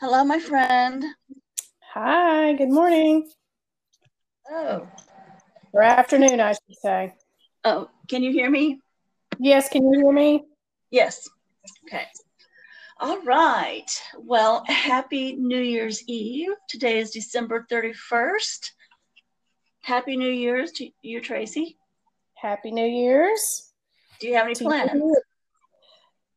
Hello, my friend. Hi, good morning. Oh. Or afternoon, I should say. Oh, can you hear me? Yes, can you hear me? Yes. Okay. All right. Well, happy New Year's Eve. Today is December 31st. Happy New Year's to you, Tracy. Happy New Year's. Do you have any plans? you.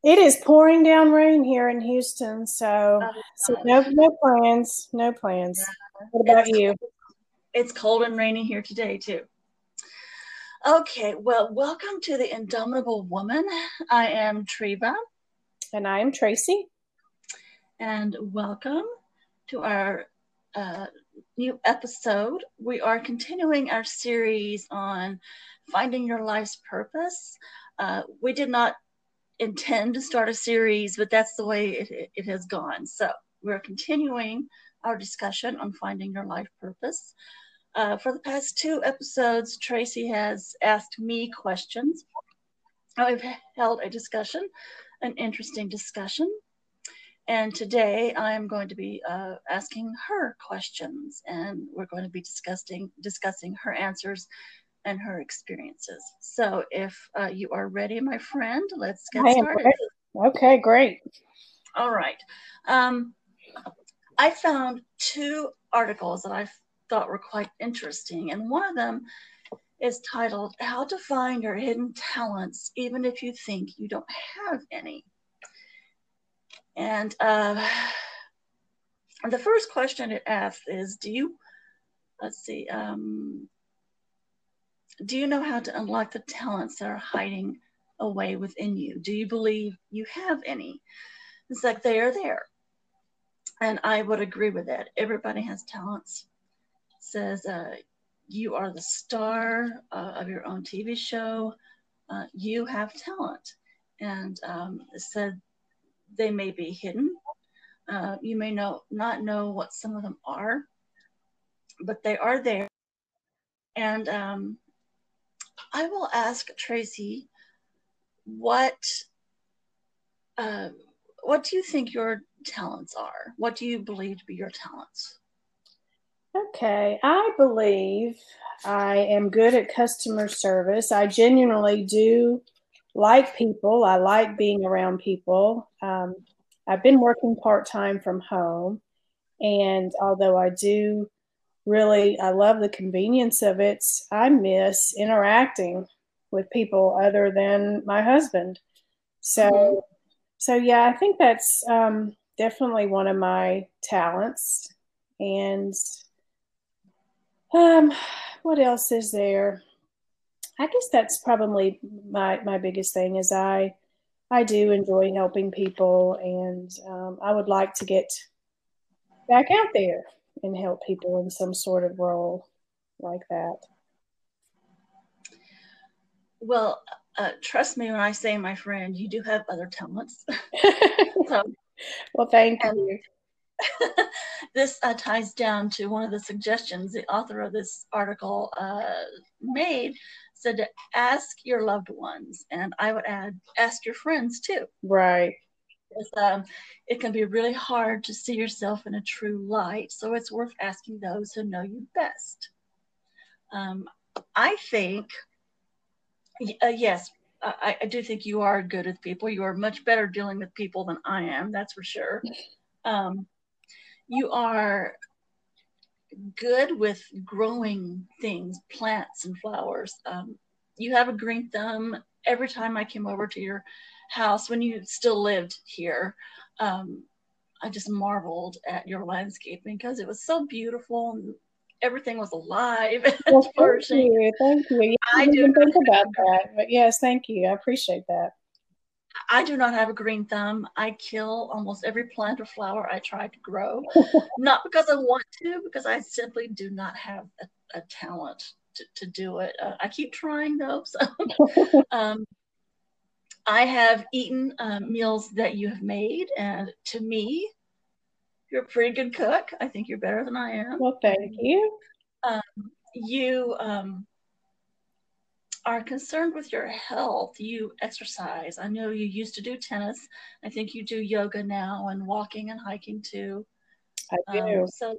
It is pouring down rain here in Houston, so, Oh, so no no plans, no plans. What about It's- you? It's cold and rainy here today, too. Okay, well, welcome to the Indomitable Woman. I am Treva, And I am Tracy. and welcome to our uh, new episode. We are continuing our series on finding your life's purpose. Uh, we did not intend to start a series, but that's the way it, it has gone. So we're continuing our discussion on finding your life purpose. Uh, for the past two episodes, Tracy has asked me questions. I've held a discussion, an interesting discussion. And today I am going to be uh, asking her questions, and we're going to be discussing discussing her answers and her experiences. So, if uh, you are ready, my friend, let's get started. ready. Okay, great. All right. Um, I found two articles that I thought were quite interesting, and one of them is titled "How to Find Your Hidden Talents, Even If You Think You Don't Have Any." And uh, the first question it asks is, "Do you, let's see, um, do you know how to unlock the talents that are hiding away within you? Do you believe you have any?" It's like they are there. And I would agree with that. Everybody has talents. It says uh, you are the star uh, of your own TV show. Uh, you have talent. And um, said they may be hidden. Uh, you may know not know what some of them are, but they are there. And um, I will ask Tracy, what uh, what do you think your talents are? What do you believe to be your talents? Okay, I believe I am good at customer service. I genuinely do like people. I like being around people. Um, I've been working part time from home, and although I do really, I love the convenience of it, I miss interacting with people other than my husband. So, Mhm. so yeah, I think that's um, definitely one of my talents. And um, what else is there? I guess that's probably my my biggest thing is I I do enjoy helping people, and um, I would like to get back out there and help people in some sort of role like that. Well, uh, trust me when I say, my friend, you do have other talents. so well, thank And- you. this uh, ties down to one of the suggestions the author of this article uh, made said to ask your loved ones, and I would add, ask your friends too. Right. Um, it can be really hard to see yourself in a true light, so it's worth asking those who know you best. Um, I think, uh, yes, I, I do think you are good with people. You are much better dealing with people than I am, that's for sure. Um, you are good with growing things, plants and flowers. Um, you have a green thumb. Every time I came over to your house when you still lived here, um, I just marveled at your landscaping because it was so beautiful and everything was alive and Well, thank you. Thank you. Yeah, I didn't not think about that, but yes, thank you. I appreciate that. I do not have a green thumb. I kill almost every plant or flower I try to grow, not because I want to, because I simply do not have a, a talent to, to do it. Uh, I keep trying though. So, um, I have eaten um, meals that you have made, and to me, you're a pretty good cook. I think you're better than I am. Well, thank you. You um, are concerned with your health. You exercise. I know you used to do tennis. I think you do yoga now and walking and hiking too. I do. Um, so,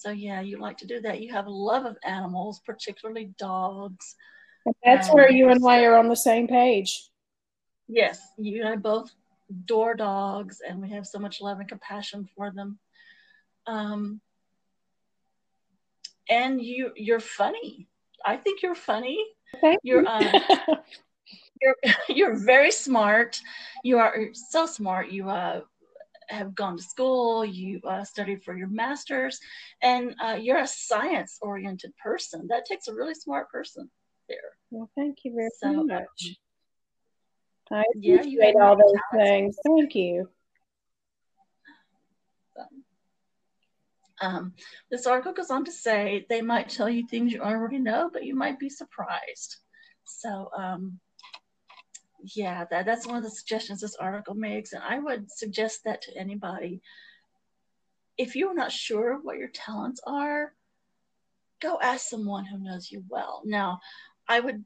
so yeah, you like to do that. You have a love of animals, particularly dogs. And that's um, where you and I are on the same page. Yes, you and I both adore dogs, and we have so much love and compassion for them. Um, and you, you're funny. I think you're funny. Thank you're, uh, you're, you're very smart. You are so smart. You uh, have gone to school. You uh, studied for your master's, and uh, you're a science-oriented person. That takes a really smart person there. Well, thank you very so, much. I appreciate yeah, all those things. Thank you. Um, this article goes on to say they might tell you things you already know, but you might be surprised. So, um, yeah, that, that's one of the suggestions this article makes. And I would suggest that to anybody. If you're not sure what your talents are, go ask someone who knows you well. Now, I would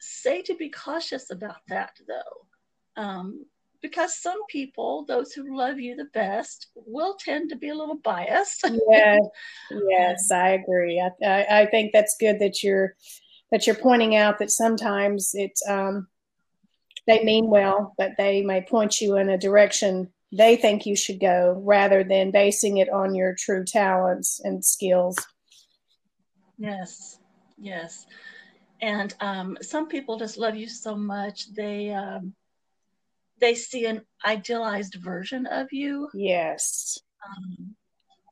say to be cautious about that though. Um, because some people, those who love you the best, will tend to be a little biased. yes, yes, I agree. I, I, I, think that's good that you're that you're pointing out that sometimes it's um, they mean well, but they may point you in a direction they think you should go, rather than basing it on your true talents and skills. Yes, yes, and um, some people just love you so much they. Um, they see an idealized version of you. Yes. Um,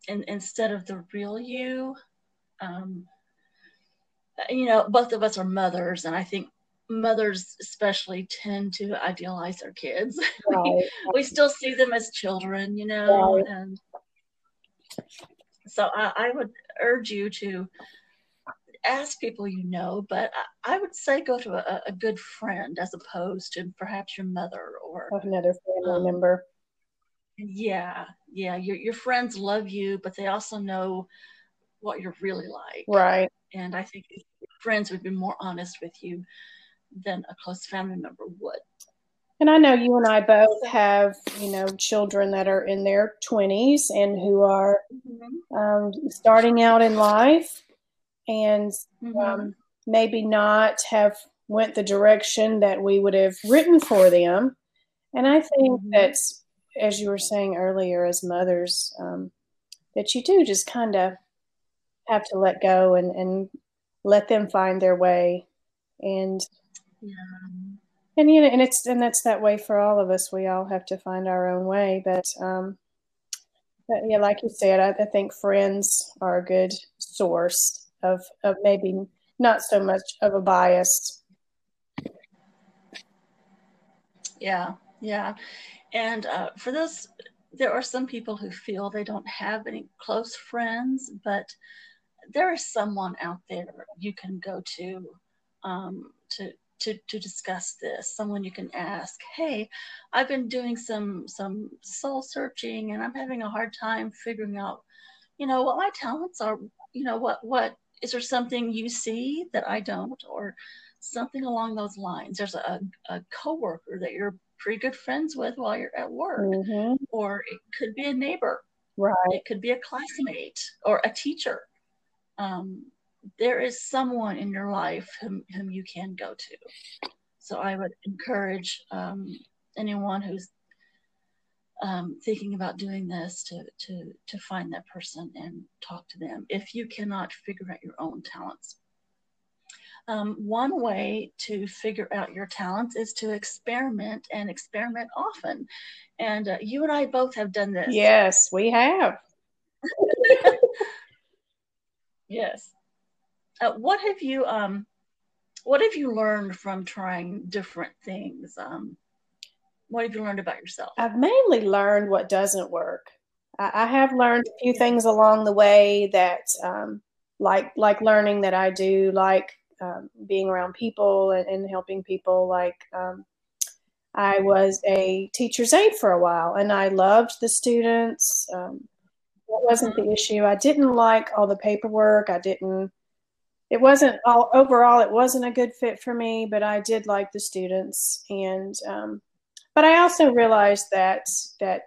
and instead of the real you. Um, you know, both of us are mothers, and I think mothers especially tend to idealize their kids. Right. we, we, still see them as children, you know, right. and so I, I would urge you to ask people you know, but I, I would say go to a, a, good friend as opposed to perhaps your mother or another family um, member. Yeah, yeah. Your your friends love you, but they also know what you're really like. Right. And I think friends would be more honest with you than a close family member would. And I know you and I both have, you know, children that are in their 20s and who are mm-hmm. um, starting out in life and mm-hmm. um, maybe not have went the direction that we would have written for them. And I think mm-hmm. that, as you were saying earlier, as mothers, um, that you do just kind of have to let go and, and let them find their way. And yeah. and you know, and it's and that's that way for all of us. We all have to find our own way. But um, but yeah, like you said, I, I think friends are a good source of of maybe not so much of a bias. Yeah, yeah, and uh, for those, there are some people who feel they don't have any close friends, but there is someone out there you can go to um, to to, to discuss this someone you can ask hey i've been doing some some soul searching and i'm having a hard time figuring out you know what my talents are you know what what is there something you see that I don't, or something along those lines? There's a, a coworker that you're pretty good friends with while you're at work, mm-hmm. or it could be a neighbor, right? It could be a classmate or a teacher. Um, there is someone in your life whom, whom you can go to. So I would encourage um, anyone who's um, thinking about doing this to, to, to find that person and talk to them if you cannot figure out your own talents. Um, one way to figure out your talents is to experiment and experiment often. And uh, you and I both have done this. Yes, we have. yes. Uh, what have you um, what have you learned from trying different things? Um, what have you learned about yourself? I've mainly learned what doesn't work. I, I have learned a few things along the way that, um, like, like learning that I do, like um, being around people and, and helping people. Like, um, I was a teacher's aide for a while, and I loved the students. Um, that wasn't the issue. I didn't like all the paperwork. I didn't. It wasn't all overall. It wasn't a good fit for me, but I did like the students, and um, but I also realized that that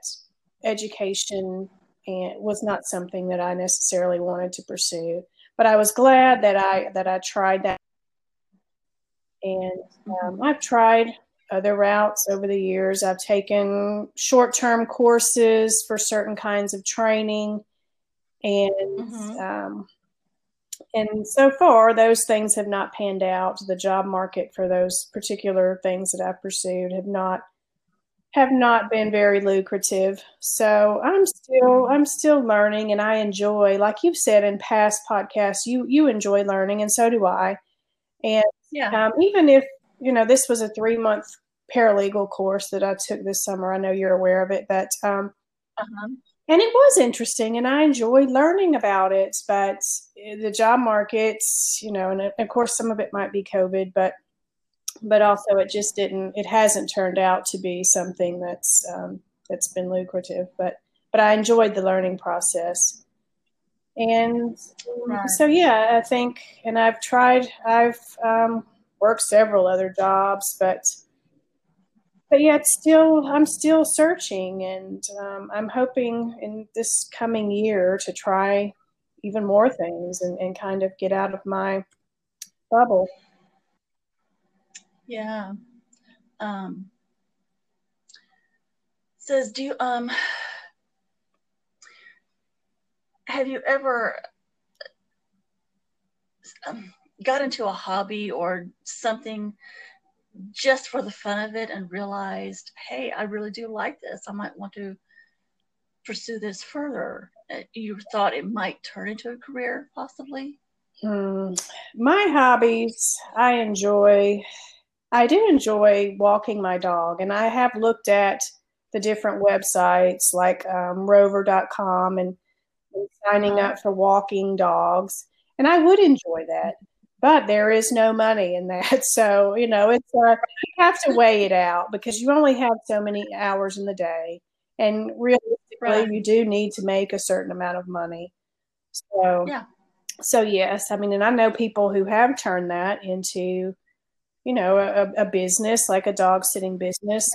education and was not something that I necessarily wanted to pursue. But I was glad that I that I tried that, and um, I've tried other routes over the years. I've taken short term courses for certain kinds of training, and mm-hmm. um, and so far those things have not panned out. The job market for those particular things that I've pursued have not have not been very lucrative. So I'm still I'm still learning and I enjoy, like you've said in past podcasts, you you enjoy learning and so do I. And yeah. Um, even if you know this was a three month paralegal course that I took this summer, I know you're aware of it, but um, uh-huh. And it was interesting and I enjoyed learning about it. But the job markets, you know, and of course some of it might be COVID, but but also it just didn't it hasn't turned out to be something that's um, that's been lucrative but but i enjoyed the learning process and right. so yeah i think and i've tried i've um, worked several other jobs but but yet still i'm still searching and um, i'm hoping in this coming year to try even more things and, and kind of get out of my bubble yeah. Um, says, do you, um, have you ever um, got into a hobby or something just for the fun of it and realized, hey, I really do like this. I might want to pursue this further. Uh, you thought it might turn into a career, possibly? Mm, my hobbies, I enjoy I do enjoy walking my dog, and I have looked at the different websites like um, rover.com and, and signing up for walking dogs. And I would enjoy that, but there is no money in that. So, you know, it's uh, you have to weigh it out because you only have so many hours in the day. And realistically, right. you do need to make a certain amount of money. So, yeah. So, yes, I mean, and I know people who have turned that into you know, a, a business like a dog sitting business.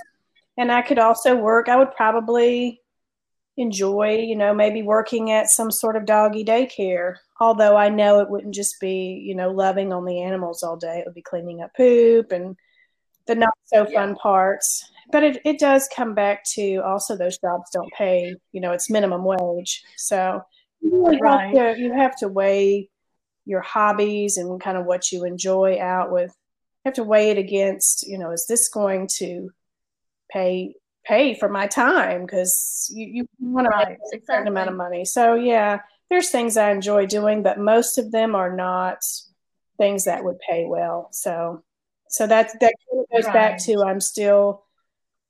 And I could also work, I would probably enjoy, you know, maybe working at some sort of doggy daycare. Although I know it wouldn't just be, you know, loving on the animals all day. It would be cleaning up poop and the not so fun yeah. parts. But it, it does come back to also those jobs don't pay, you know, it's minimum wage. So you right. have to you have to weigh your hobbies and kind of what you enjoy out with You have to weigh it against, you know, is this going to pay pay for my time? Because you, you want right, to make a certain amount of money. So yeah, there's things I enjoy doing, but most of them are not things that would pay well. So so that that goes right. back to I'm still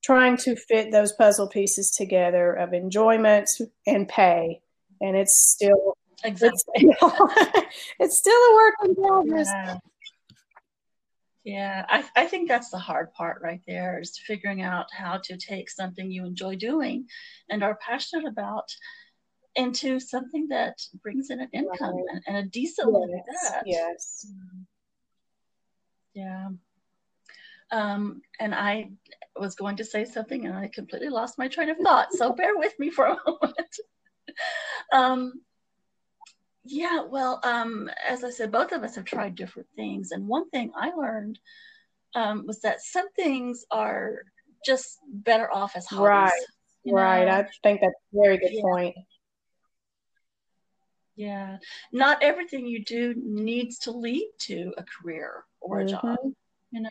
trying to fit those puzzle pieces together of enjoyment and pay. And it's still exactly it's, it's still a work in progress. Yeah. Yeah, I, I think that's the hard part right there is figuring out how to take something you enjoy doing and are passionate about into something that brings in an income right. and, a decent yes, one at that. Yes. Yeah. Um, and I was going to say something and I completely lost my train of thought. So bear with me for a moment. um, yeah, well, um, as I said, both of us have tried different things. And one thing I learned um, was that some things are just better off as hobbies. Right, right. Know? I think that's a very good yeah. point. Yeah, not everything you do needs to lead to a career or a mm-hmm. job. You know,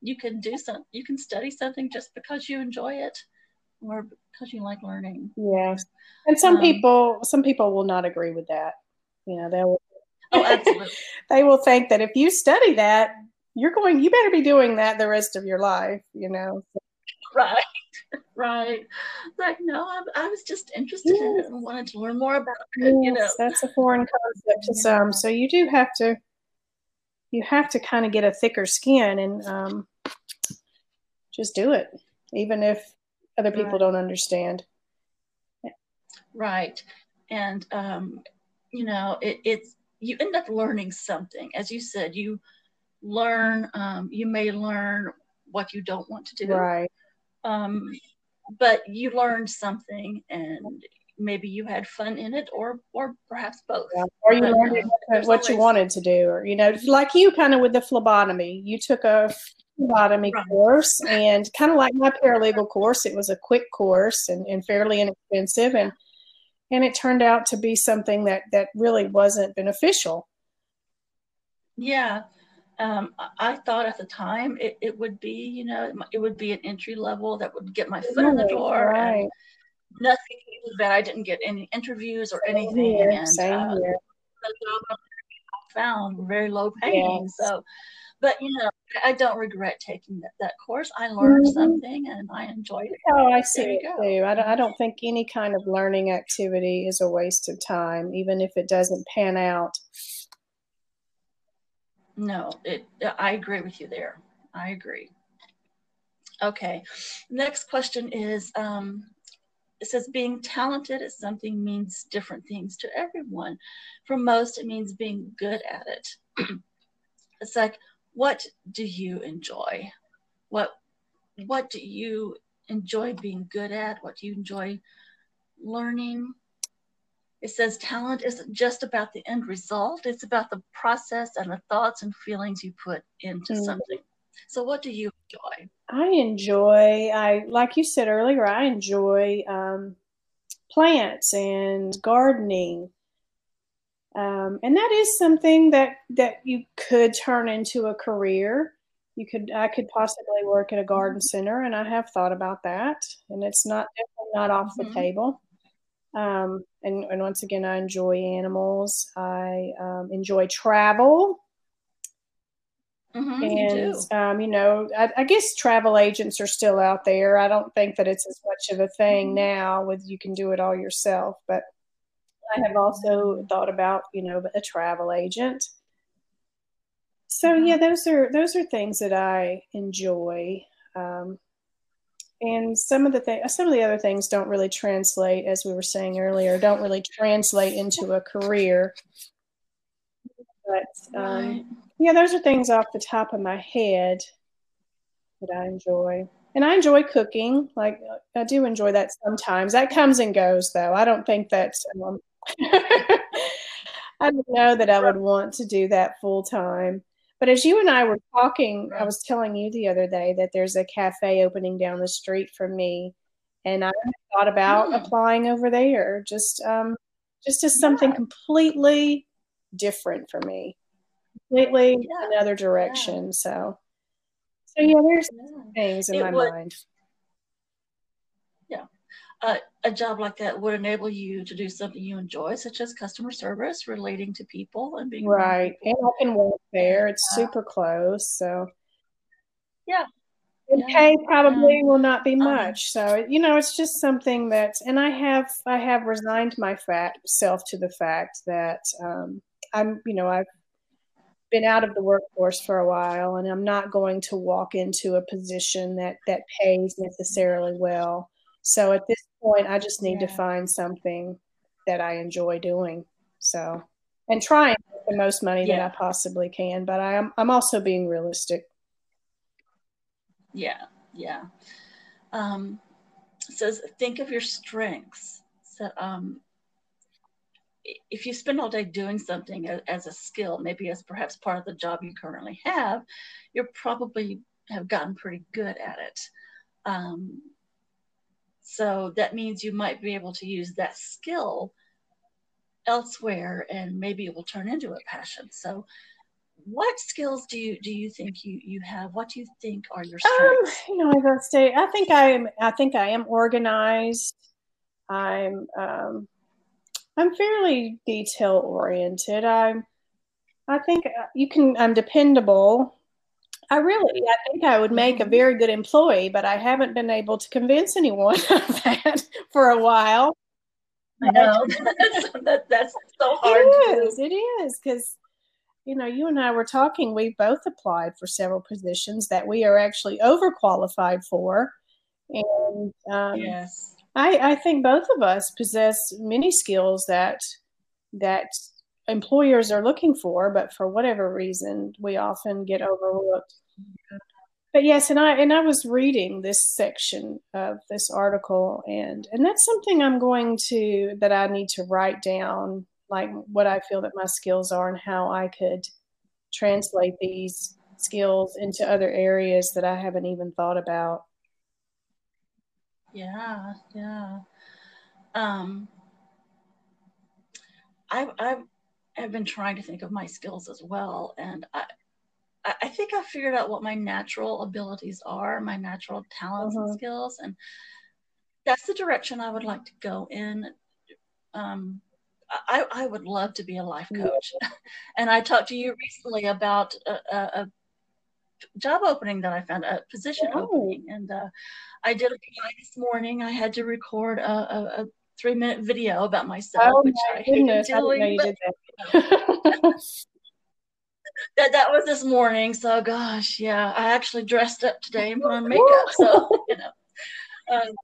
you can do some, you can study something just because you enjoy it or because you like learning. Yes, and some um, people, some people will not agree with that. You know, they will. Oh, absolutely. they will think that if you study that, you're going. You better be doing that the rest of your life. You know. Right. Right. Like no, I, I was just interested yes. in it and wanted to learn more about it. Yes, you know, that's a foreign concept to some. So you do have to. You have to kind of get a thicker skin and um, just do it, even if other people right. don't understand. Right. And um, you know, it, it's you end up learning something. As you said, you learn. Um, you may learn what you don't want to do. Right. Um, but you learned something, and maybe you had fun in it or or perhaps both yeah. or you But, learned what, what you wanted to do or you know like you kind of with the phlebotomy you took a phlebotomy Right. course and kind of like my paralegal course it was a quick course and, and fairly inexpensive and and it turned out to be something that that really wasn't beneficial Yeah. Um, I- thought at the time it, it would be, you know, it would be an entry level that would get my foot in the door. right And nothing bad. I didn't get any interviews or Same anything. here, and same uh, the job I found were very low paying. Yes. So, but you know, I don't regret taking that, that course. I learned Mhm. something and I enjoyed it. Oh, I see it too. I don't, I don't think any kind of learning activity is a waste of time, even if it doesn't pan out. No, it. I agree with you there. I agree. Okay. Next question is um, it says being talented at something means different things to everyone. For most, it means being good at it. it's like, what do you enjoy? What what do you enjoy being good at? What do you enjoy learning? It says talent isn't just about the end result, it's about the process and the thoughts and feelings you put into Mhm. something. So what do you enjoy? I enjoy, I like you said earlier, I enjoy um, plants and gardening. Um, and that is something that that you could turn into a career. You could, I could possibly work at a garden center, and I have thought about that. And it's not definitely not off the Mhm. table. Um, and, and once again, I enjoy animals. I um, enjoy travel. Mhm, you And, do. um, you know, I, I guess travel agents are still out there. I don't think that it's as much of a thing Mhm. now with you can do it all yourself, but I have also thought about, you know, a travel agent. So Mhm. yeah, those are those are things that I enjoy. Um, and some of the things, some of the other things don't really translate, as we were saying earlier, don't really translate into a career. But um, Right. yeah, those are things off the top of my head that I enjoy. And I enjoy cooking. Like I do enjoy that sometimes. That comes and goes though. I don't think that's um, I don't know that I would want to do that full time. But as you and I were talking, I was telling you the other day that there's a cafe opening down the street from me, and I thought about Mm. applying over there. Just um, just as something Yeah. completely different for me, completely Yeah. another direction. So, so yeah, there's Yeah. things in It my would- mind. Uh, a job like that would enable you to do something you enjoy, such as customer service, relating to people and being Right. And. I can work there. It's Uh, super close. So, Yeah. and Yeah. pay probably Um, will not be um, much. So, you know, it's just something that, and I have, I have resigned my fact self to the fact that um, I'm, you know, I've been out of the workforce for a while and I'm not going to walk into a position that, that pays necessarily well. So at this point, I just need to find something that I enjoy doing. So, and try and make the most money Yeah. that I possibly can, but I am, I'm also being realistic. Yeah. Yeah. Um, it says, think of your strengths. So, um, if you spend all day doing something as a skill, maybe as perhaps part of the job you currently have, you're probably have gotten pretty good at it. Um, so that means you might be able to use that skill elsewhere, and maybe it will turn into a passion. So, what skills do you do you think you you have? What do you think are your Um, strengths? you know, as I say, I think I am. I think I am organized. I'm. Um, I'm fairly detail oriented. I'm. I think uh, you can. I'm dependable. I really. I think I would make a Mhm. very good employee, but I haven't been able to convince anyone of that for a while. I know that's, that, that's so hard It to is. It is because you know you and I were talking. We both applied for several positions that we are actually overqualified for, and um, Yes. I, I think both of us possess many skills that that employers are looking for, but for whatever reason, we often get overlooked. But yes, and I and I was reading this section of this article, and and that's something I'm going to that I need to write down, like what I feel that my skills are and how I could translate these skills into other areas that I haven't even thought about. Yeah, yeah. Um, I've I have been trying to think of my skills as well, and I I think I figured out what my natural abilities are, my natural talents uh-huh. and skills, and that's the direction I would like to go in. Um, I, I would love to be a life coach, yeah. and I talked to you recently about a, a, a, job opening that I found, a position oh. opening, and uh, I did apply this morning. I had to record a, a three minute video about myself, oh, which my I goodness, hate doing. I didn't know you did that. that was this morning. So gosh, yeah, I actually dressed up today and put on makeup. So you know, um,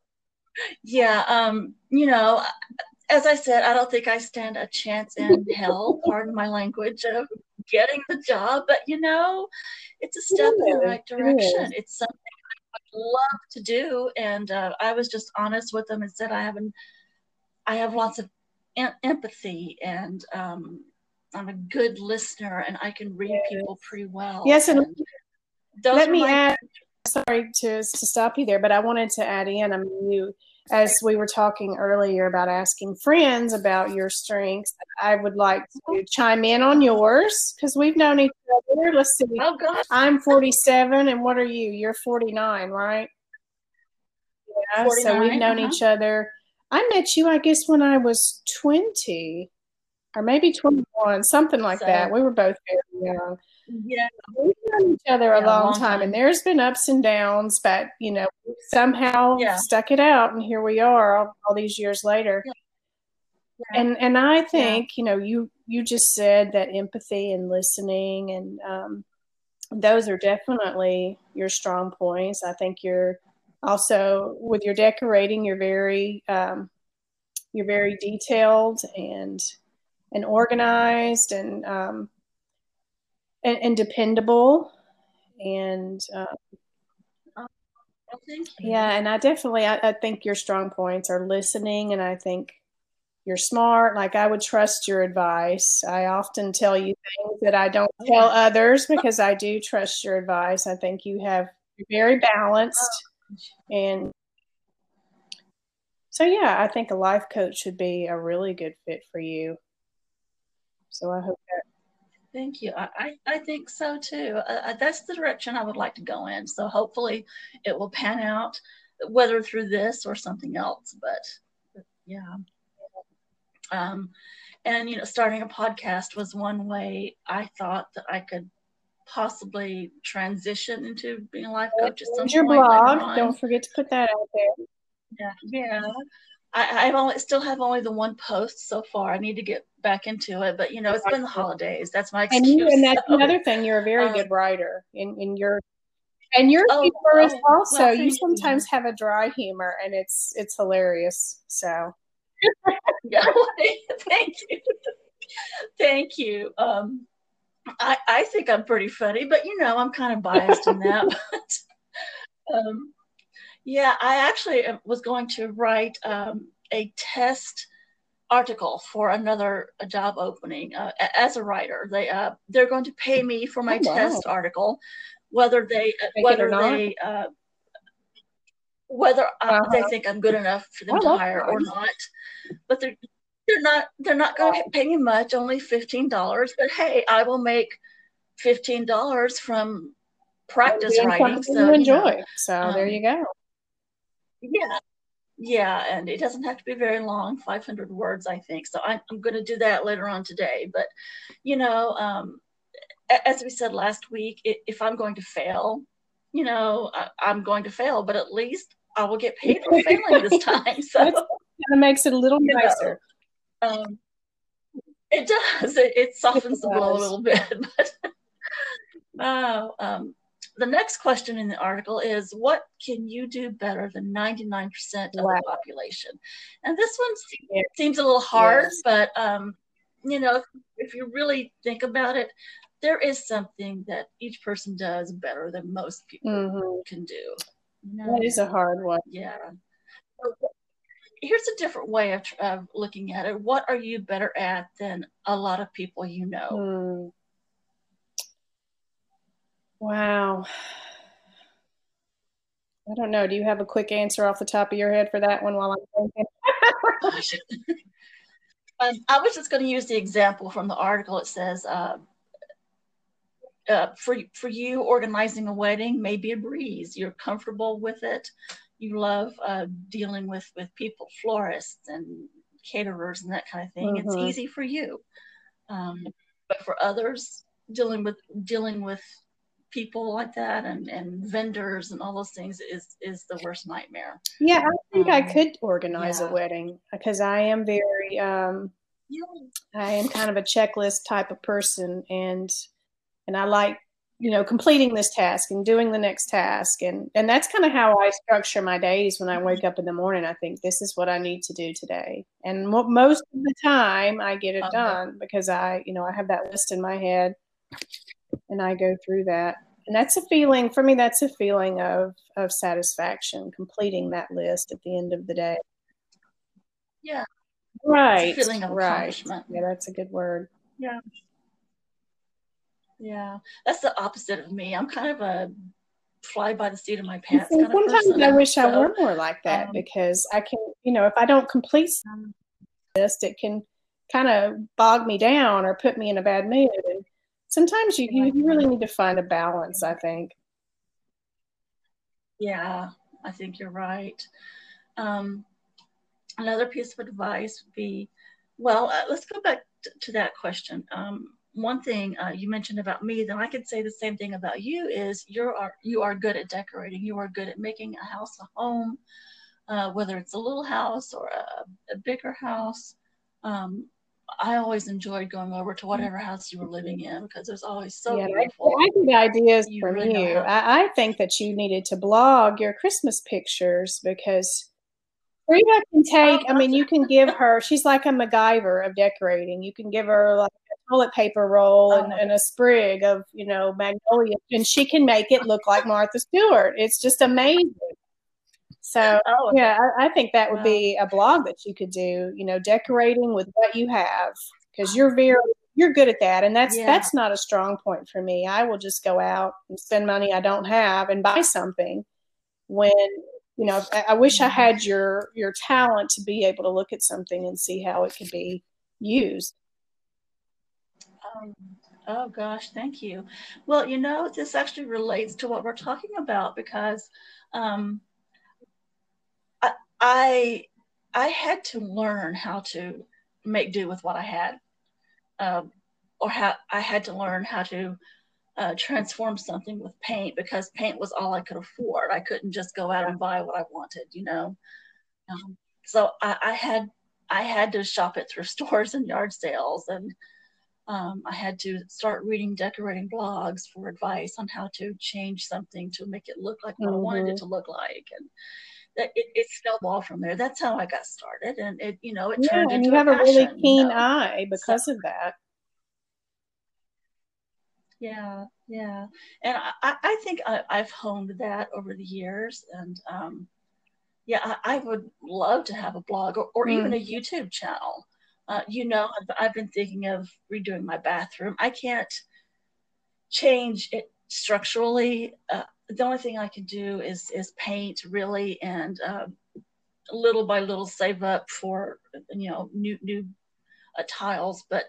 yeah, um, you know, as I said, I don't think I stand a chance in hell. Pardon my language of getting the job, but you know, it's a step in the right direction. It's something I would love to do, and uh, I was just honest with them and said I haven't. I have lots of em- empathy and um, I'm a good listener and I can read people pretty well. Yes, and, and let me my- add. Sorry to, to stop you there, but I wanted to add in. I mean, you, as we were talking earlier about asking friends about your strengths, I would like to chime in on yours because we've known each other. Let's see. Oh God, I'm 47, and what are you? You're 49, right? Yeah. 49, so we've known uh-huh. each other. I met you, I guess, when I was 20 or maybe 21, something like so, that. We were both very young. Yeah. We've known each other yeah, a long, long time, time, and there's been ups and downs, but you know, somehow yeah. stuck it out, and here we are all, all these years later. Yeah. And and I think you know you you just said that empathy and listening and um, those are definitely your strong points. I think you're also with your decorating, you're very um, you're very detailed and and organized and um, and, and, dependable and uh, yeah and i definitely I, I, think your strong points are listening and i think you're smart. Like i would trust your advice. I often tell you things that i don't tell others because i do trust your advice. I think you have very balanced and so yeah i think a life coach should be a really good fit for you so I hope that. Thank you. I, I think so too. Uh, uh, that's the direction I would like to go in. So hopefully it will pan out, whether through this or something else. But, but yeah. Um, and, you know, starting a podcast was one way I thought that I could possibly transition into being a life coach at some your point. blog. Don't forget to put that out there. Yeah. Yeah. I, I've only still have only the one post so far. I need to get back into it, but you know, it's been the holidays. That's my excuse. And, you, and that's so. another thing. You're a very um, good writer in, in your and your oh, humor is oh, also well, you sometimes you. have a dry humor and it's it's hilarious. So yeah, thank you. thank you. Um I, I think I'm pretty funny, but you know, I'm kind of biased in that. But, um, yeah, I actually uh, was going to write um, a test article for another job opening uh, as a writer. They uh, they're going to pay me for my oh, wow. test article, whether they uh, whether they uh, whether uh, uh-huh. they think I'm good enough for them to hire or not. But they're they're not they're not going to pay me much, only fifteen dollars. But hey, I will make fifteen dollars from practice writing. So you enjoy. You know, so um, there you go. Yeah. Yeah, and it doesn't have to be very long, 500 words, I think. So I'm, I'm going to do that later on today. But, you know, um, as we said last week, if I'm going to fail, you know, I, am going to fail, but at least I will get paid for failing this time. So it kind of makes it a little nicer. Know, um, it does. It, it softens it the blow a little bit. But, oh, um, the next question in the article is what can you do better than 99% of wow. the population? And this one seems, seems a little hard, yes. but um, you know, if, if, you really think about it, there is something that each person does better than most people mm-hmm. can do. That is a hard one. Yeah. Here's a different way of, of looking at it. What are you better at than a lot of people you know? Mm. Wow. I don't know. Do you have a quick answer off the top of your head for that one while I'm thinking? um, I was just going to use the example from the article. It says, uh, uh, for for you, organizing a wedding may be a breeze. You're comfortable with it. You love uh, dealing with with people, florists and caterers and that kind of thing. Mm-hmm. It's easy for you, um, but for others, dealing with dealing with people like that and, and vendors and all those things is is the worst nightmare. Yeah, I think um, I could organize yeah. a wedding because I am very um, yeah. I am kind of a checklist type of person and and I like you know completing this task and doing the next task and and that's kind of how I structure my days when I wake up in the morning I think this is what I need to do today and mo- most of the time I get it okay. done because I you know I have that list in my head and I go through that and that's a feeling for me that's a feeling of of satisfaction completing that list at the end of the day yeah right feeling of right. accomplishment yeah that's a good word yeah yeah, that's the opposite of me. I'm kind of a fly by the seat of my pants. Kind sometimes I wish so, I were more like that um, because I can, you know, if I don't complete this, it can kind of bog me down or put me in a bad mood. And sometimes you, you, really need to find a balance, I think. Yeah, I think you're right. Um, another piece of advice would be, well, uh, let's go back to, to that question. Um, one thing uh, you mentioned about me, then I could say the same thing about you is you are you are good at decorating. You are good at making a house a home, uh, whether it's a little house or a, a bigger house. Um, I always enjoyed going over to mm-hmm. whatever house you were mm-hmm. living in because there's always so yeah, beautiful. I, I get ideas you from really you. I, I think that you needed to blog your Christmas pictures because Treva can oh, take. I mean, you can give her. She's like a MacGyver of decorating. You can give her like a toilet paper roll and, oh. and, a sprig of you know magnolia and she can make it look like martha stewart it's just amazing so oh, yeah I, I, think that would be a blog that you could do you know decorating with what you have because you're very you're good at that and that's yeah. that's not a strong point for me i will just go out and spend money i don't have and buy something when you know I, I wish i mm-hmm. had your your talent to be able to look at something and see how it could be used um, oh gosh, thank you. Well, you know, this actually relates to what we're talking about because um, I, I, had to learn how to make do with what I had, um, or how I had to learn how to uh, transform something with paint because paint was all I could afford. I couldn't just go out and buy what I wanted, you know. Um, so I, I had I had to shop it through stores and yard sales and um, I had to start reading decorating blogs for advice on how to change something to make it look like what mm-hmm. I wanted it mm-hmm. to look like. And it, it snowballed from there. That's how I got started. And it, you know, it yeah, turned and into you have a, a really keen you know? eye because so, of that. Yeah, yeah. And I, I think I, have honed that over the years. And um, yeah, I, I, would love to have a blog or, or mm. even a YouTube channel uh, you know, I've, I've, been thinking of redoing my bathroom. I can't change it structurally. Uh, the only thing I can do is is paint really, and uh, little by little save up for you know new new uh, tiles. But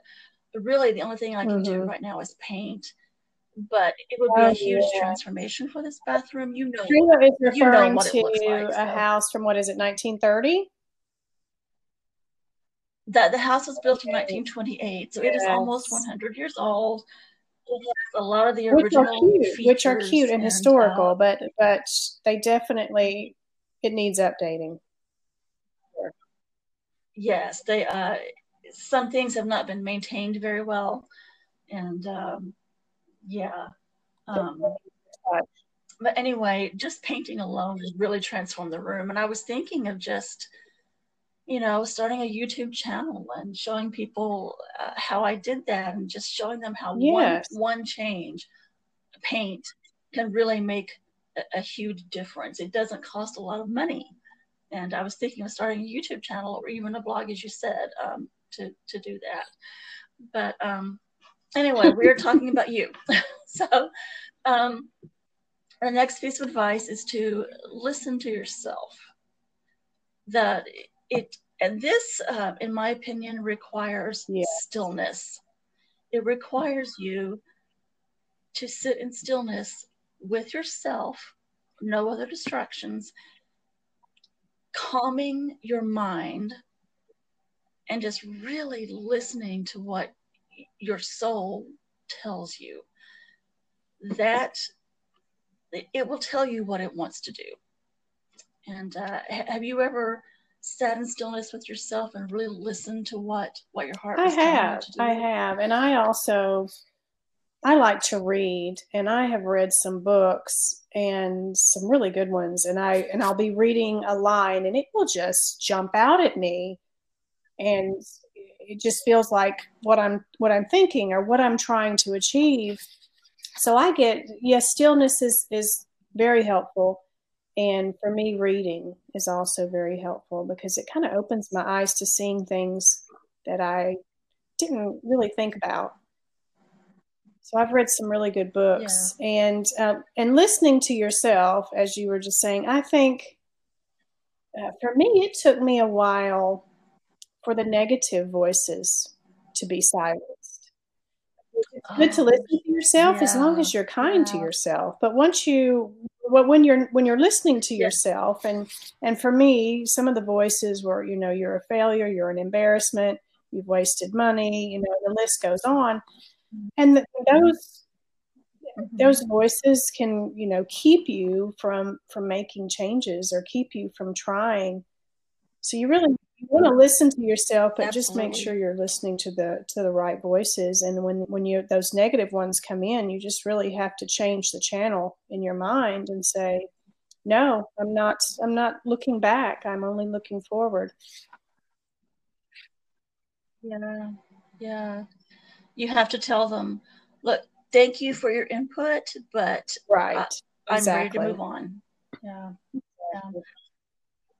really, the only thing I can mm-hmm. do right now is paint. But it would be oh, a huge yeah. transformation for this bathroom. You know, Treva is referring you know to like, a so. house from what is it, 1930? that the house was built in 1928, so it is almost 100 years old. A lot of the original which are cute, which are cute and, and historical, uh, but but they definitely it needs updating. Yes, they uh, some things have not been maintained very well, and um, yeah. Um, but anyway, just painting alone has really transformed the room, and I was thinking of just you know, starting a YouTube channel and showing people uh, how I did that and just showing them how yes. one one change paint can really make a, a, huge difference. It doesn't cost a lot of money. And I was thinking of starting a YouTube channel or even a blog, as you said, um, to, to do that. But um, anyway, we are talking about you. so um, the next piece of advice is to listen to yourself. That it and this, uh, in my opinion, requires yes. stillness. It requires you to sit in stillness with yourself, no other distractions, calming your mind, and just really listening to what your soul tells you. That it will tell you what it wants to do. And uh, have you ever sat in stillness with yourself and really listened to what what your heart? Is. I have. I have, and I also I like to read, and I have read some books and some really good ones. And I and I'll be reading a line, and it will just jump out at me, and it just feels like what I'm what I'm thinking or what I'm trying to achieve. So I get yes, stillness is is very helpful, and for me, reading is also very helpful because it kind of opens my eyes to seeing things that I didn't really think about so I've read some really good books, yeah. and uh, and listening to yourself, as you were just saying, I think uh, for me it took me a while for the negative voices to be silenced. It's good to oh, listen to yourself yeah. as long as you're kind yeah. to yourself. But once you when you're when you're listening to yourself and and for me some of the voices were you know you're a failure you're an embarrassment you've wasted money you know the list goes on. And those mm-hmm. those voices can you know keep you from from making changes or keep you from trying. So you really you want to listen to yourself but Absolutely. just make sure you're listening to the to the right voices. And when when you those negative ones come in you just really have to change the channel in your mind and say no i'm not i'm not looking back. I'm only looking forward. Yeah. Yeah. You have to tell them, look, thank you for your input, but uh, right, I, am ready to move on. Yeah. yeah.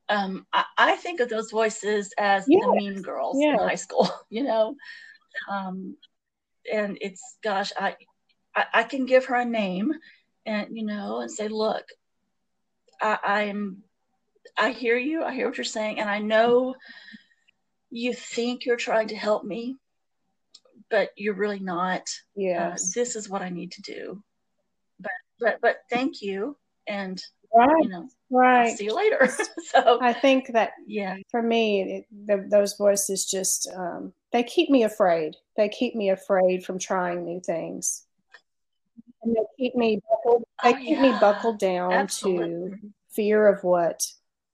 Um, I, I, think of those voices as yes. the mean girls yes. in high school, you know. Um, and it's gosh, I, I, I can give her a name, and you know, and say, look, I, I'm, I hear you, I hear what you're saying, and I know you think you're trying to help me, but you're really not. Yeah. Uh, this is what I need to do. But but but thank you, and right. you know, right. I'll see you later. so I think that yeah, for me, it, the, those voices just um, they keep me afraid. They keep me afraid from trying new things. And they keep me buckled, they oh, keep yeah. me buckled down Absolutely. to fear of what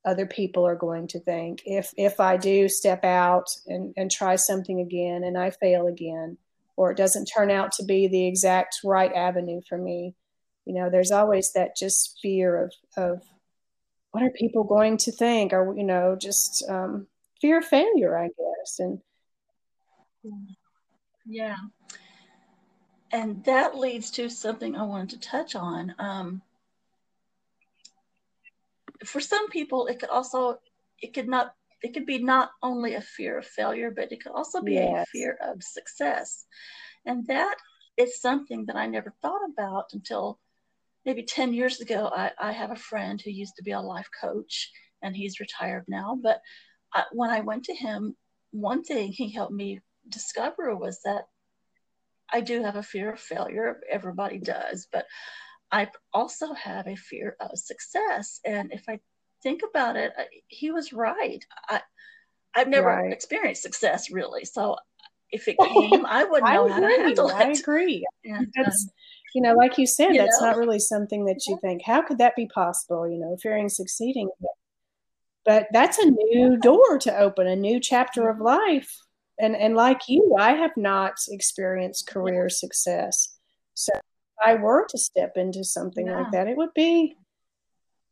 other people are going to think if if i do step out and, and try something again and i fail again or it doesn't turn out to be the exact right avenue for me you know there's always that just fear of of what are people going to think or you know just um, fear of failure i guess and yeah and that leads to something i wanted to touch on um, for some people, it could also, it could not, it could be not only a fear of failure, but it could also be yes. a fear of success. And that is something that I never thought about until maybe 10 years ago. I, I have a friend who used to be a life coach and he's retired now. But I, when I went to him, one thing he helped me discover was that I do have a fear of failure. Everybody does. But I also have a fear of success. And if I think about it, he was right. I, I've never right. experienced success really. So if it came, I wouldn't know how to handle it. I agree. And, um, you know, like you said, you that's know? not really something that you think, how could that be possible? You know, fearing succeeding. But that's a new door to open, a new chapter of life. And and like you, I have not experienced career success. So if I were to step into something yeah. like that, it would be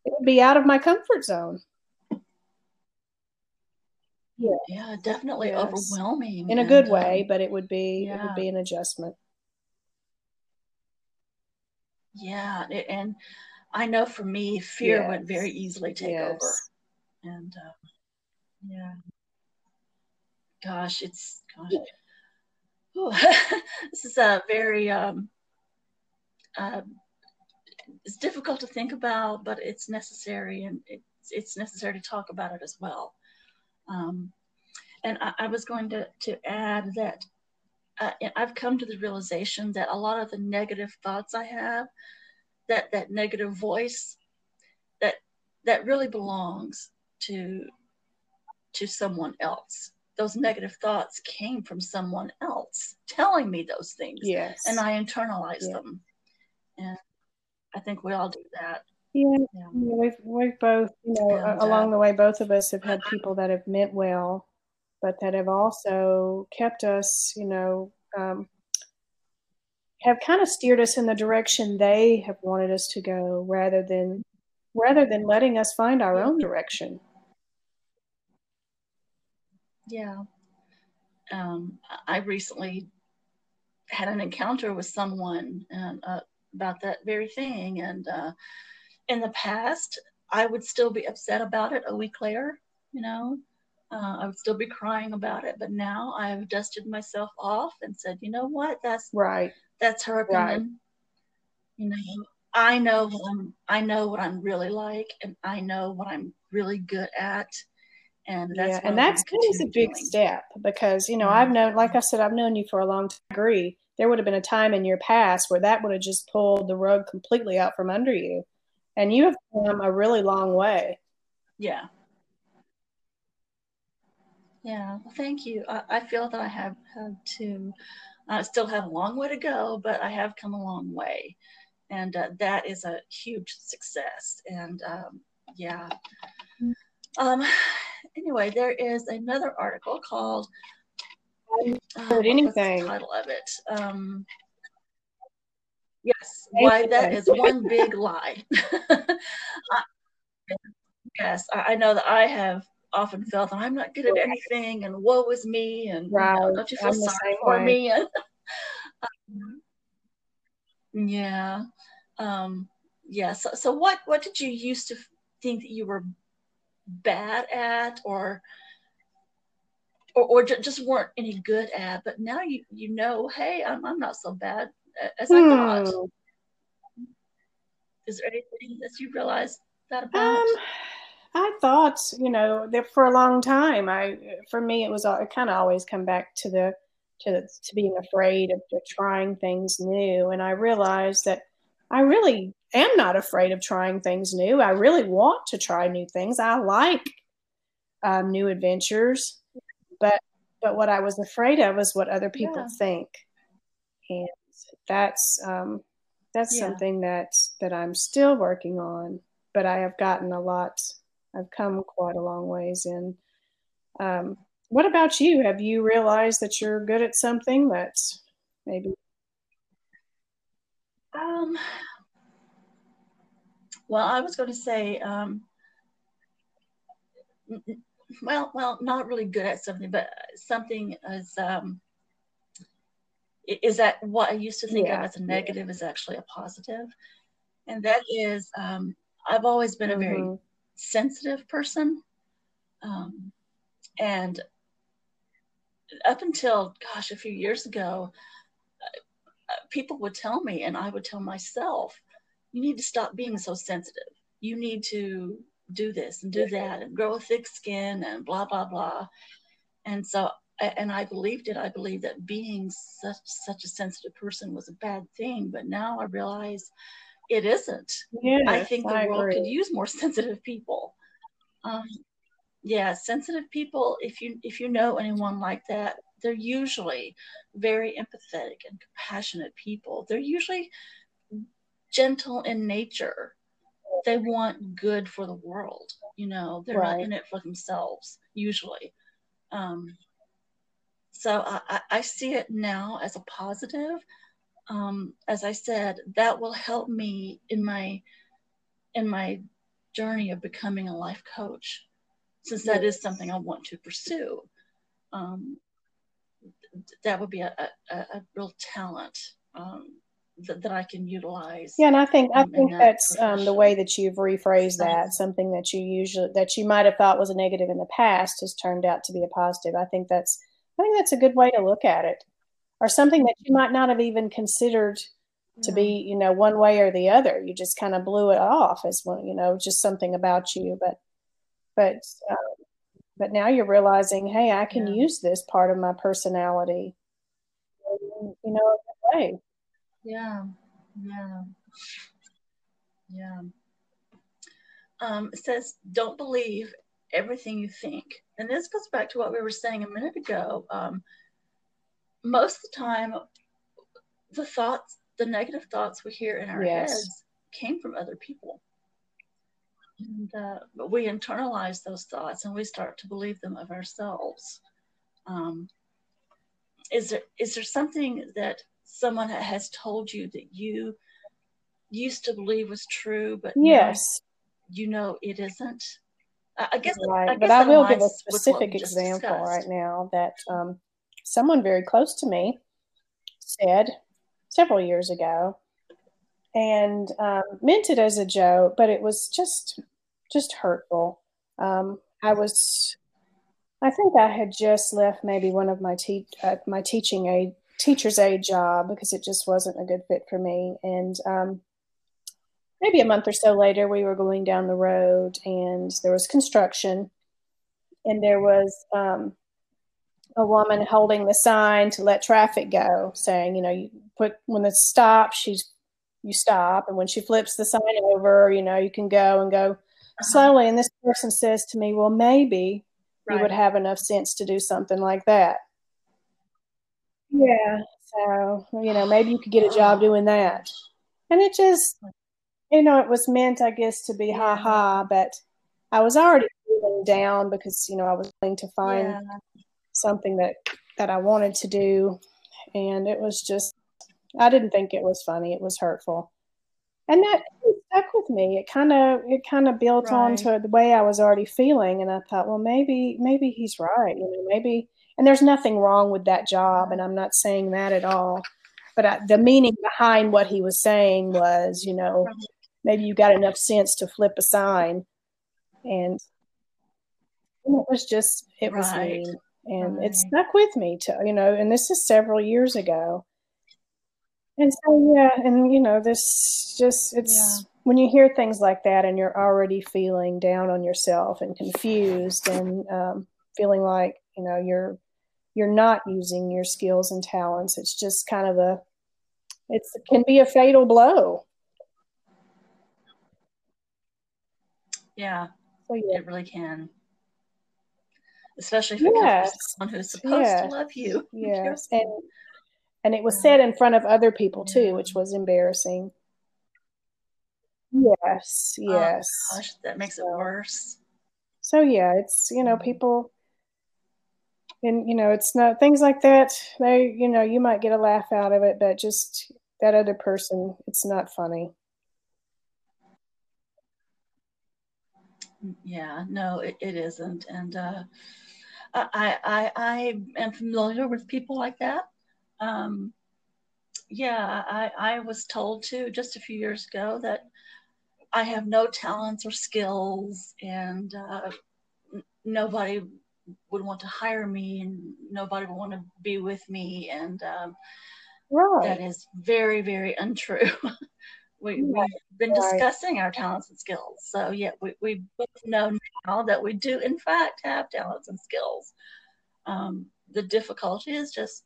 it would be out of my comfort zone. yeah, yeah definitely yes. overwhelming in a good way, um, but it would be yeah. it would be an adjustment. Yeah, and I know for me, fear yes. would very easily take yes. over, and uh, yeah, gosh, it's gosh, this is a very um, uh, it's difficult to think about, but it's necessary, and it's it's necessary to talk about it as well. Um, and I, I, was going to to add that uh, I've come to the realization that a lot of the negative thoughts I have, that that negative voice, that that really belongs to to someone else. Those negative thoughts came from someone else telling me those things. Yes. And I internalize yeah. them. And I think we all do that. Yeah, yeah. we've we've both, you know, and, along uh, the way, both of us have had people that have meant well, but that have also kept us, you know, um, have kind of steered us in the direction they have wanted us to go, rather than rather than letting us find our own direction. Yeah, um, I recently had an encounter with someone and, uh, about that very thing, and uh, in the past, I would still be upset about it a week later, you know. Uh, I would still be crying about it, but now I've dusted myself off and said, you know what? That's right. That's her opinion. Right. You know, I know what I'm. I know what I'm really like, and I know what I'm really good at, and that's yeah, and that's kind of a big doing. step because you know I've known, like I said, I've known you for a long time. I agree. There would have been a time in your past where that would have just pulled the rug completely out from under you and you have come a really long way. Yeah. Yeah, well, thank you. I, I feel that I have had to, I still have a long way to go, but I have come a long way. And uh, that is a huge success. And um, yeah. Um, anyway, there is another article called. Uh, heard anything. title of it. Um, Yes, why that is one big lie. yes, I, know that I have often felt that I'm not good at anything and woe is me and right. you know, don't you feel sorry for way. me? And, um, yeah. Um, yeah. So, so what, what did you used to think that you were bad at or, or, or just weren't any good at, but now you, you know, hey, I'm, I'm not so bad as I thought. Hmm. Is there anything that you realized that about? Um, I thought, you know, that for a long time, I for me it was it kind of always come back to the to the, to being afraid of, of trying things new, and I realized that I really am not afraid of trying things new. I really want to try new things. I like um, new adventures, but but what I was afraid of was what other people yeah. think, and that's um, that's yeah. something that that I'm still working on, but I have gotten a lot. I've come quite a long ways in. Um, what about you? Have you realized that you're good at something that's maybe? Um. Well, I was going to say, um, well, well, not really good at something, but something as um, is that what I used to think yeah. of as a negative yeah. is actually a. And that is, um, I've always been a very mm-hmm. Sensitive person. Um, and up until, gosh, a few years ago, uh, people would tell me, and I would tell myself, you need to stop being so sensitive. You need to do this and do that and grow a thick skin and blah, blah, blah. And so and I believed it. I believed that being such such a sensitive person was a bad thing, but now I realize it isn't. Yes, I think the I world agree. could use more sensitive people. Um, yeah, sensitive people. If you if you know anyone like that, they're usually very empathetic and compassionate people. They're usually gentle in nature. They want good for the world. You know, they're right. not in it for themselves usually. Um, so I, I see it now as a positive. Um, as I said, that will help me in my in my journey of becoming a life coach. since that is something I want to pursue. Um, that would be a, a, a real talent um, that, that I can utilize. Yeah, and I think I think that that's um, the way that you've rephrased that. Something that you usually that you might have thought was a negative in the past has turned out to be a positive. I think that's I think that's a good way to look at it, or something that you might not have even considered to be you know one way or the other. You just kind of blew it off as one you know just something about you, but but. Um, but now you're realizing, hey, I can yeah. use this part of my personality, you know, way. Yeah, yeah, yeah. Um, it says, don't believe everything you think. And this goes back to what we were saying a minute ago. Um, most of the time, the thoughts, the negative thoughts we hear in our yes. heads came from other people. And uh, but we internalize those thoughts and we start to believe them of ourselves. Um, is there is there something that someone has told you that you used to believe was true, but yes, you know it isn't? I guess, right. I guess but I will give a specific example right now that um, someone very close to me said several years ago, and um, meant it as a joke, but it was just just hurtful. Um, I was, I think I had just left maybe one of my te- uh, my teaching aid teacher's aid job because it just wasn't a good fit for me. And um, maybe a month or so later, we were going down the road and there was construction, and there was um, a woman holding the sign to let traffic go, saying, you know, you put when it stops, she's you stop, and when she flips the sign over, you know, you can go and go uh-huh. slowly. And this person says to me, well, maybe right. you would have enough sense to do something like that. Yeah. So, you know, maybe you could get a job doing that. And it just, you know, it was meant, I guess, to be ha ha, but I was already feeling down because, you know, I was going to find yeah. Something that, that I wanted to do. And it was just, I didn't think it was funny. It was hurtful. And that stuck with me. It kind of, it kind of built right. onto the way I was already feeling. And I thought, well, maybe, maybe he's right. You know, maybe, and there's nothing wrong with that job and i'm not saying that at all but I, the meaning behind what he was saying was you know maybe you got enough sense to flip a sign and, and it was just it right. was mean and right. it stuck with me to you know and this is several years ago and so yeah and you know this just it's yeah. when you hear things like that and you're already feeling down on yourself and confused and um, feeling like you know you're you're not using your skills and talents. It's just kind of a, it's, it can be a fatal blow. Yeah, so, yeah. it really can. Especially if it yes. comes from someone who's supposed yes. to love you. Yes, and and it was said in front of other people too, which was embarrassing. Yes, oh, yes. Oh, gosh, that makes it worse. So yeah, it's you know people and you know it's not things like that they you know you might get a laugh out of it but just that other person it's not funny yeah no it, it isn't. And uh, I, I i am familiar with people like that. Um, yeah i i was told too just a few years ago that i have no talents or skills and uh, nobody would want to hire me and nobody would want to be with me. And um, right. that is very very untrue we, have been right. discussing our talents and skills so yeah we, we both know now that we do in fact have talents and skills um, the difficulty is just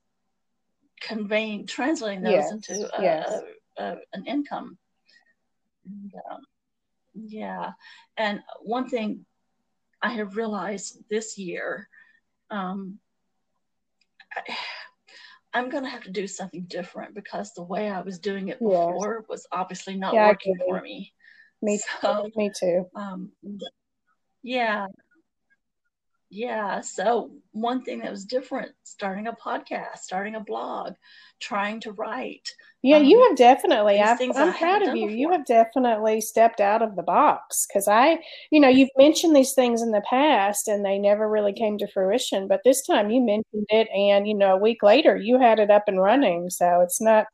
conveying translating those yes. into a, yes. a, a, an income and, um, yeah and one thing I have realized this year, um, I, am going to have to do something different because the way I was doing it before yes. was obviously not yeah, working for me. Me, so, me too. Um, yeah. Yeah so one thing that was different starting a podcast starting a blog trying to write yeah um, you have definitely i am proud of you. Before. you have definitely stepped out of the box because i you know you've mentioned these things in the past and they never really came to fruition but this time you mentioned it and you know a week later you had it up and running so it's not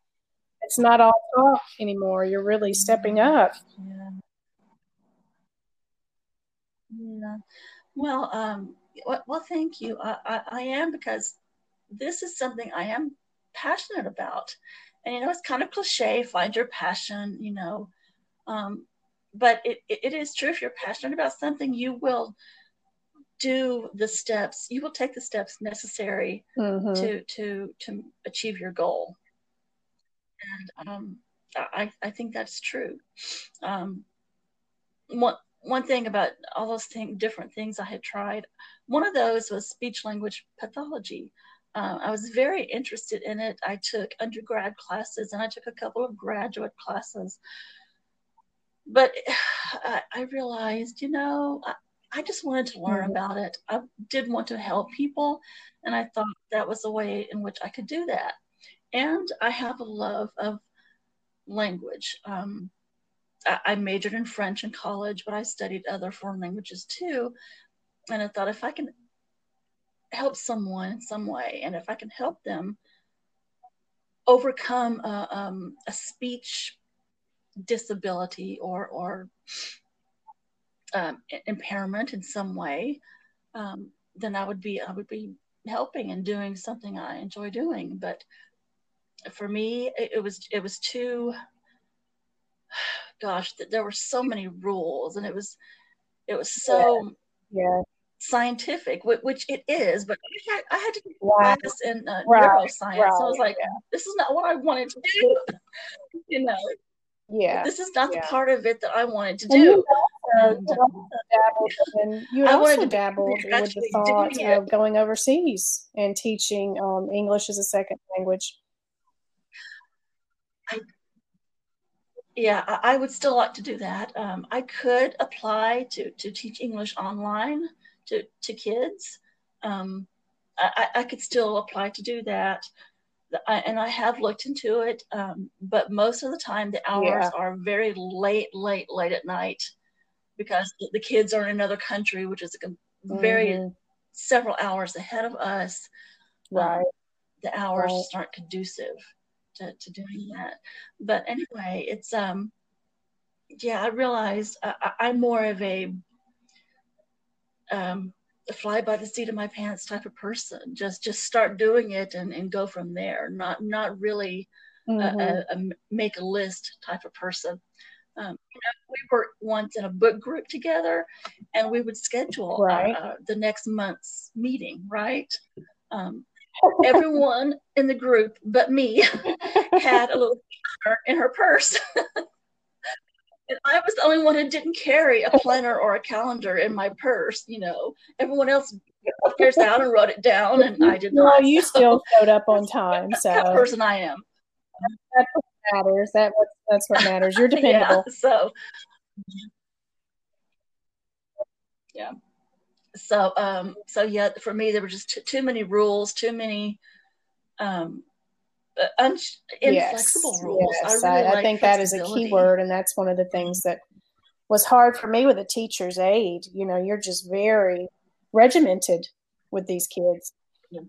it's not all talk anymore. You're really stepping up. Yeah. Yeah. Well um well, well thank you. I, I, I am because this is something I am passionate about. And, you know, it's kind of cliche, find your passion, you know. Um, but it, it is true if you're passionate about something, you will do the steps, you will take the steps necessary mm-hmm. to, to, to achieve your goal. And um, I, I think that's true. Um, one, one thing about all those thing, different things I had tried, one of those was speech language pathology. Uh, I was very interested in it. I took undergrad classes and I took a couple of graduate classes. But I, I realized, you know, I, I, just wanted to learn mm-hmm. about it. I did want to help people, and I thought that was a way in which I could do that. And I have a love of language. Um, I majored in French in college, but I studied other foreign languages too. And I thought if I can help someone in some way, and if I can help them overcome a, um, a speech disability or or um, impairment in some way, um, then I would be I would be helping and doing something I enjoy doing. But for me, it, it was it was too gosh, there were so many rules, and it was it was so yeah. scientific, which it is. But I had, I had to do wow. class in uh, right. neuroscience. Right. So I was like, yeah. this is not what I wanted to do. you know. Yeah. This is not yeah. the part of it that I wanted to do. You also, and, and you I also dabbled with the thought of going overseas and teaching um, English as a second language. I yeah, I, would still like to do that. Um, I could apply to, to teach English online to, to kids. Um, I, I could still apply to do that. I, and I have looked into it, um, but most of the time the hours yeah. are very late, late, late at night because the kids are in another country, which is a very mm-hmm. several hours ahead of us. Right. Um, the hours right. aren't conducive to, to doing that. But anyway, it's um, yeah, I realized I, I'm more of a um, a fly by the seat of my pants type of person. Just just start doing it and, and go from there. Not not really mm-hmm. a, a, a, make a list type of person. Um, you know, we were once in a book group together, and we would schedule right. uh, the next month's meeting. Right. Um, everyone in the group but me had a little planner in her purse. and I was the only one who didn't carry a planner or a calendar in my purse. You know, everyone else figures out and wrote it down, and I did not. Well, you so. still showed up on time. So that person I am. That's what matters. That that's what matters. You're dependable. yeah, so yeah so um so yeah for me there were just too, too many rules too many um uh, un- inflexible yes, rules yes. i, really I, I think that is a key word and that's one of the things that was hard for me with a teacher's aide you know you're just very regimented with these kids yeah.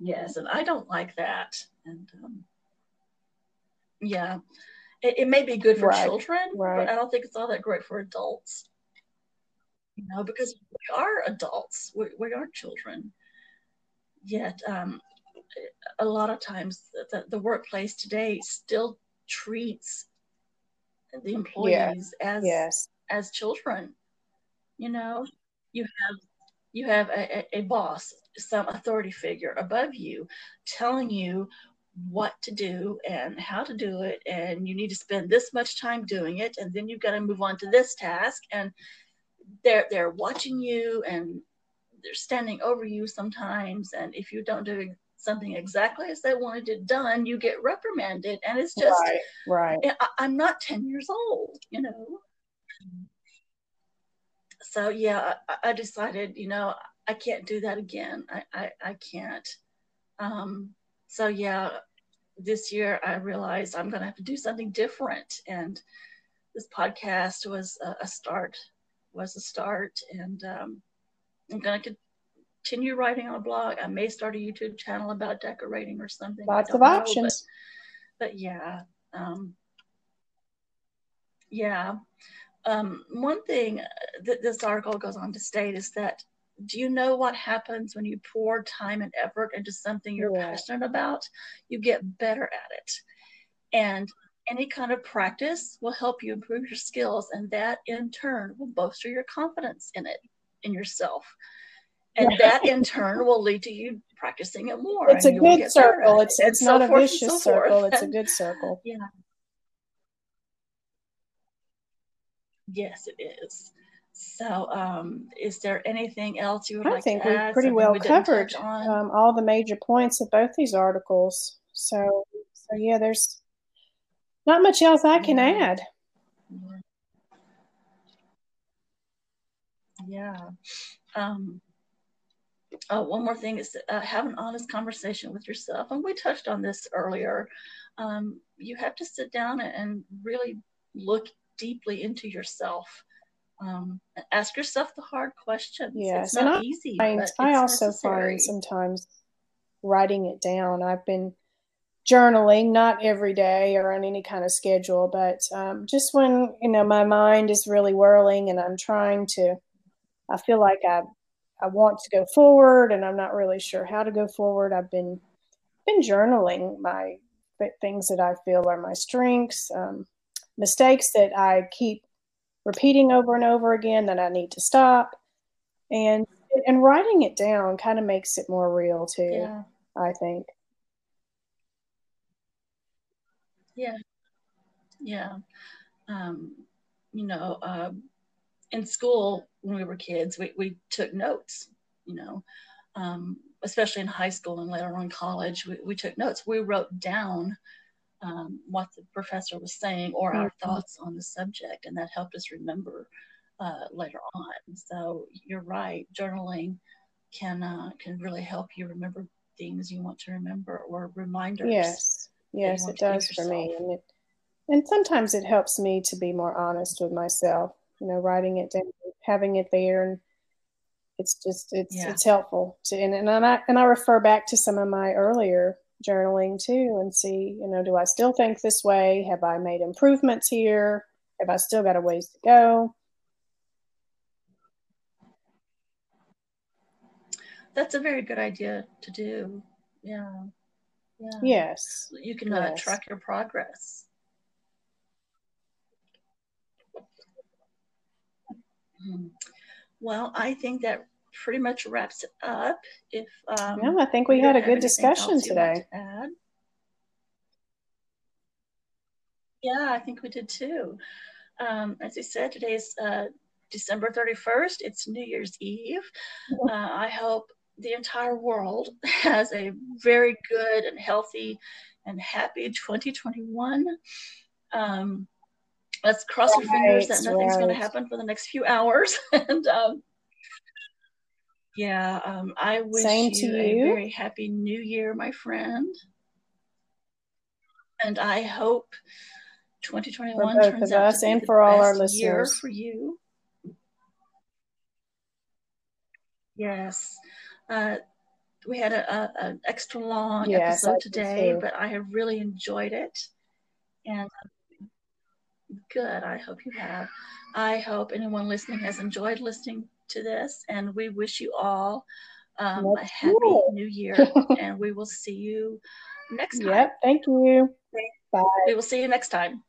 yes and i don't like that and um, yeah it, it may be good for right. children, right. but I don't think it's all that great for adults. You know, because we are adults, we, we are children. Yet, um, a lot of times the, the workplace today still treats the employees yeah. as yes. as children. You know, you have you have a, a, boss, some authority figure above you telling you what to do and how to do it and you need to spend this much time doing it and then you've got to move on to this task and they're they're watching you and they're standing over you sometimes and if you don't do something exactly as they wanted it done you get reprimanded and it's just right, right. I, i'm not 10 years old you know so yeah, I, I, decided, you know, I can't do that again. I, I, I can't. Um, so yeah, this year I realized I'm going to have to do something different. And this podcast was a, a start, was a start. And um, I'm going to continue writing on a blog. I may start a YouTube channel about decorating or something. Lots of know, options. But, but yeah, um, yeah. Um, one thing that this article goes on to state is that do you know what happens when you pour time and effort into something you're yeah. passionate about? You get better at it. And any kind of practice will help you improve your skills, and that in turn will bolster your confidence in it, in yourself. And yeah. that in turn will lead to you practicing it more. It's a good circle. It's it's not a vicious so circle. It's a good circle. Yeah. Yes, it is. So, um, is there anything else you would like to do? I like think we've pretty well we covered um, all the major points of both these articles. So, so yeah, there's not much else I can yeah. add. Yeah. Um, oh, one more thing is uh, have an honest conversation with yourself. And we touched on this earlier. Um, you have to sit down and really look deeply into yourself um, ask yourself the hard questions. Yes, it's not I easy. Find, I also necessary. find sometimes writing it down. I've been journaling, not every day or on any kind of schedule, but um, just when you know my mind is really whirling and I'm trying to, I feel like I I want to go forward and I'm not really sure how to go forward. I've been been journaling my things that I feel are my strengths, um, mistakes that I keep repeating over and over again that I need to stop. And and writing it down kind of makes it more real too, yeah. I think. Yeah. Yeah. Um, you know, uh, in school when we were kids, we, we took notes, you know, um, especially in high school and later on college, we, we took notes. We wrote down um, what the professor was saying or our mm-hmm. thoughts on the subject, and that helped us remember uh, later on. So you're right, journaling can uh, can really help you remember things you want to remember or reminders. Yes, yes, it does for me, and it and sometimes it helps me to be more honest with myself. You know, writing it down, having it there, and it's just it's yeah. it's helpful to and, and I and I refer back to some of my earlier journaling too and see, you know, do I still think this way? Have I made improvements here? Have I still got a ways to go? That's a very good idea to do. Yeah. Yeah. Yes. You can uh, track your progress. Hmm. Well, I think that pretty much wraps it up. If um, yeah, I think we had a good discussion today. To yeah, I think we did too. Um, as I said, today is uh, December 31st. It's New Year's Eve. Uh, I hope the entire world has a very good and healthy and happy 2021. Um, let's cross our fingers that nothing's right. going to happen for the next few hours. and um, yeah, um, I wish Same you, you a very happy new year, my friend. And I hope 2021 for turns out to and for all our listeners. for you. Yes. Uh, we had a, an extra long yes, episode today, but I have really enjoyed it. And good. I hope you have. I hope anyone listening has enjoyed listening to this, and we wish you all um, a happy new year. and we will see you next time. Yep. Thank you. Bye. We will see you next time.